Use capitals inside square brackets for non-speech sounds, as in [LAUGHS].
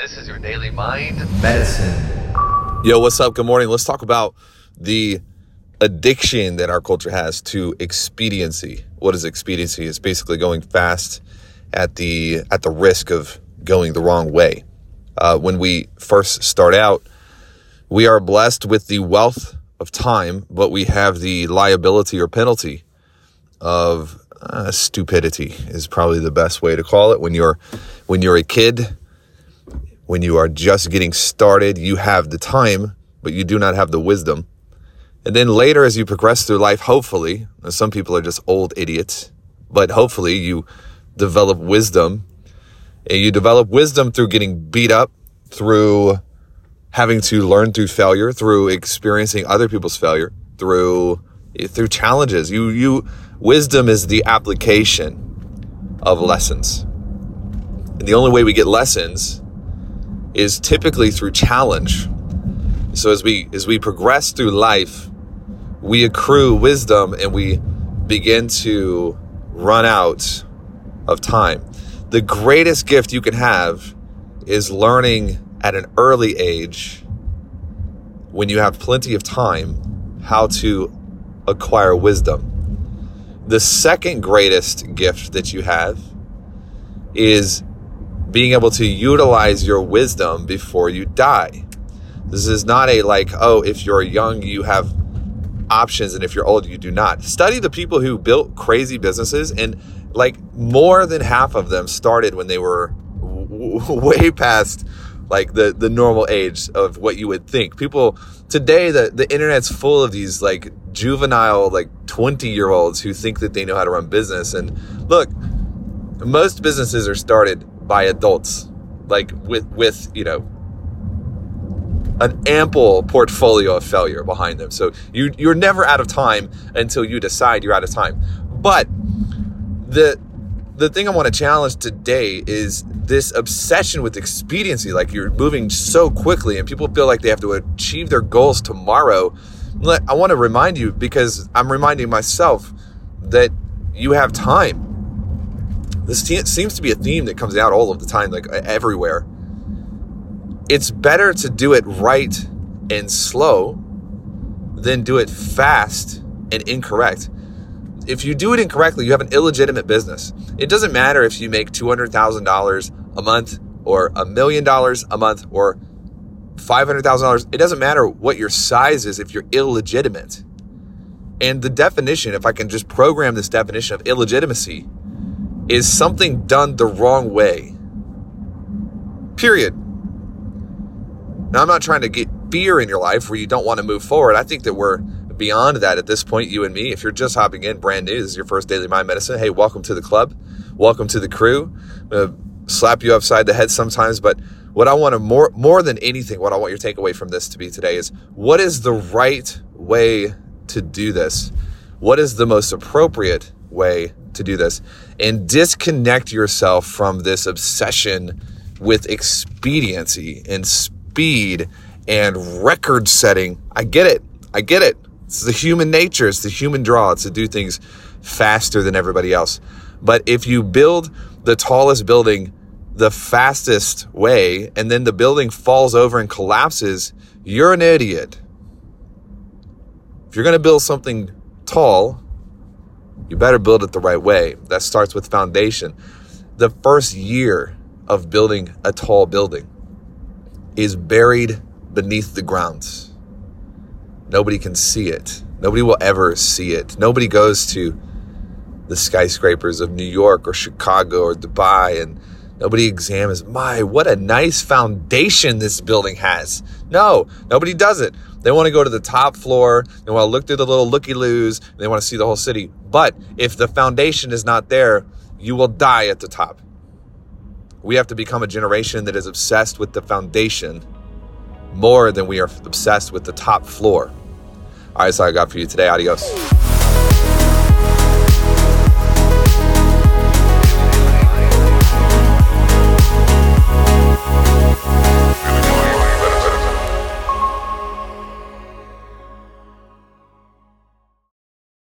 This is your daily mind medicine. Yo, what's up? Good morning. Let's talk about the addiction that our culture has to expediency. What is expediency? It's basically going fast at the at the risk of going the wrong way. Uh, when we first start out, we are blessed with the wealth of time, but we have the liability or penalty of uh, stupidity. Is probably the best way to call it. When you're when you're a kid when you are just getting started, you have the time, but you do not have the wisdom. And then later, as you progress through life, hopefully, some people are just old idiots, but hopefully you develop wisdom. And you develop wisdom through getting beat up, through having to learn through failure, through experiencing other people's failure, through through challenges. You you wisdom is the application of lessons. And the only way we get lessons is typically through challenge. So as we as we progress through life, we accrue wisdom and we begin to run out of time. The greatest gift you can have is learning at an early age when you have plenty of time how to acquire wisdom. The second greatest gift that you have is being able to utilize your wisdom before you die. This is not a like, oh, if you're young, you have options, and if you're old, you do not. Study the people who built crazy businesses, and like more than half of them started when they were w- [LAUGHS] way past like the the normal age of what you would think. People today, the the internet's full of these like juvenile, like twenty year olds who think that they know how to run business. And look, most businesses are started by adults, like with with you know an ample portfolio of failure behind them. So you you're never out of time until you decide you're out of time. But the the thing I want to challenge today is this obsession with expediency. Like you're moving so quickly, and people feel like they have to achieve their goals tomorrow. I want to remind you because I'm reminding myself that you have time this seems to be a theme that comes out all of the time, like everywhere. It's better to do it right and slow than do it fast and incorrect. If you do it incorrectly, you have an illegitimate business. It doesn't matter if you make $200,000 a month or a million dollars a month or $500,000. It doesn't matter what your size is if you're illegitimate. And the definition, if I can just program this definition of illegitimacy, is something done the wrong way. Period. Now, I'm not trying to get fear in your life where you don't want to move forward. I think that we're beyond that at this point, you and me. If you're just hopping in, brand new, this is your first daily mind medicine. Hey, welcome to the club. Welcome to the crew. I'm going to slap you upside the head sometimes, but what I want to more more than anything, what I want your takeaway from this to be today is what is the right way to do this? What is the most appropriate way to do this and disconnect yourself from this obsession with expediency and speed and record setting. I get it. I get it. It's the human nature, it's the human draw. It's to do things faster than everybody else. But if you build the tallest building the fastest way and then the building falls over and collapses, you're an idiot. If you're going to build something tall, you better build it the right way. That starts with foundation. The first year of building a tall building is buried beneath the ground. Nobody can see it. Nobody will ever see it. Nobody goes to the skyscrapers of New York or Chicago or Dubai and nobody examines, my, what a nice foundation this building has. No, nobody does it. They want to go to the top floor. They want to look through the little looky loos. They want to see the whole city. But if the foundation is not there, you will die at the top. We have to become a generation that is obsessed with the foundation more than we are obsessed with the top floor. All right, that's all I got for you today. Adios.